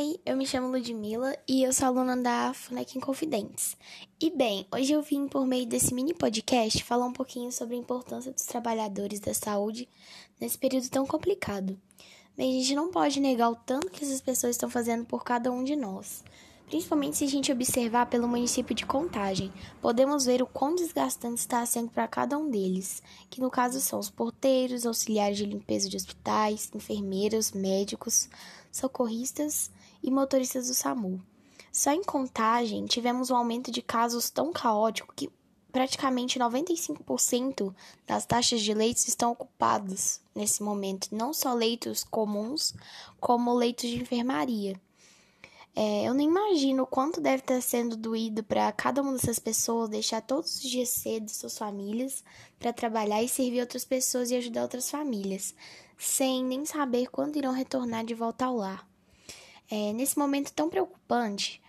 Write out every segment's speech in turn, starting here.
Oi, eu me chamo Ludmilla e eu sou aluna da FUNEC Confidentes. E bem, hoje eu vim por meio desse mini podcast falar um pouquinho sobre a importância dos trabalhadores da saúde nesse período tão complicado. Bem, a gente não pode negar o tanto que essas pessoas estão fazendo por cada um de nós. Principalmente se a gente observar pelo município de Contagem, podemos ver o quão desgastante está sendo para cada um deles, que no caso são os porteiros, auxiliares de limpeza de hospitais, enfermeiros, médicos, socorristas e motoristas do SAMU. Só em Contagem tivemos um aumento de casos tão caótico que praticamente 95% das taxas de leitos estão ocupados nesse momento, não só leitos comuns, como leitos de enfermaria. É, eu nem imagino o quanto deve estar sendo doído para cada uma dessas pessoas deixar todos os dias cedo suas famílias para trabalhar e servir outras pessoas e ajudar outras famílias, sem nem saber quando irão retornar de volta ao lar. É, nesse momento tão preocupante,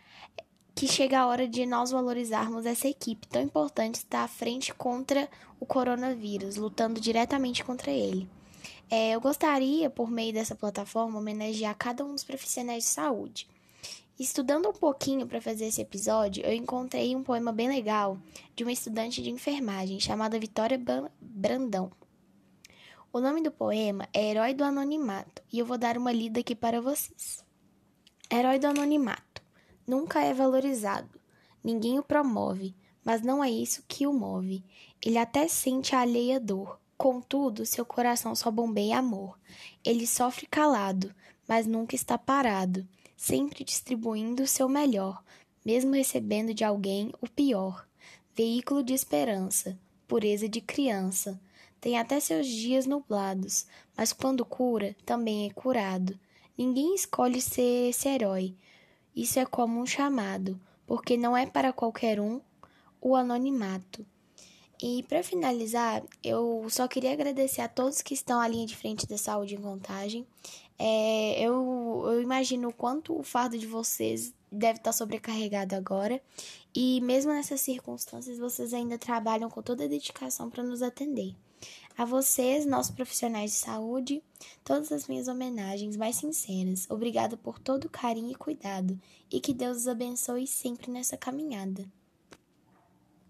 que chega a hora de nós valorizarmos essa equipe tão importante estar à frente contra o coronavírus, lutando diretamente contra ele. É, eu gostaria, por meio dessa plataforma, homenagear cada um dos profissionais de saúde. Estudando um pouquinho para fazer esse episódio, eu encontrei um poema bem legal de uma estudante de enfermagem chamada Vitória Brandão. O nome do poema é Herói do Anonimato e eu vou dar uma lida aqui para vocês. Herói do Anonimato. Nunca é valorizado. Ninguém o promove, mas não é isso que o move. Ele até sente a alheia dor. Contudo, seu coração só bombeia amor. Ele sofre calado, mas nunca está parado sempre distribuindo o seu melhor, mesmo recebendo de alguém o pior. Veículo de esperança, pureza de criança. Tem até seus dias nublados, mas quando cura, também é curado. Ninguém escolhe ser esse herói. Isso é como um chamado, porque não é para qualquer um o anonimato. E para finalizar, eu só queria agradecer a todos que estão à linha de frente da saúde em contagem. É, eu, eu imagino o quanto o fardo de vocês deve estar sobrecarregado agora. E mesmo nessas circunstâncias, vocês ainda trabalham com toda a dedicação para nos atender. A vocês, nossos profissionais de saúde, todas as minhas homenagens mais sinceras. Obrigada por todo o carinho e cuidado. E que Deus os abençoe sempre nessa caminhada.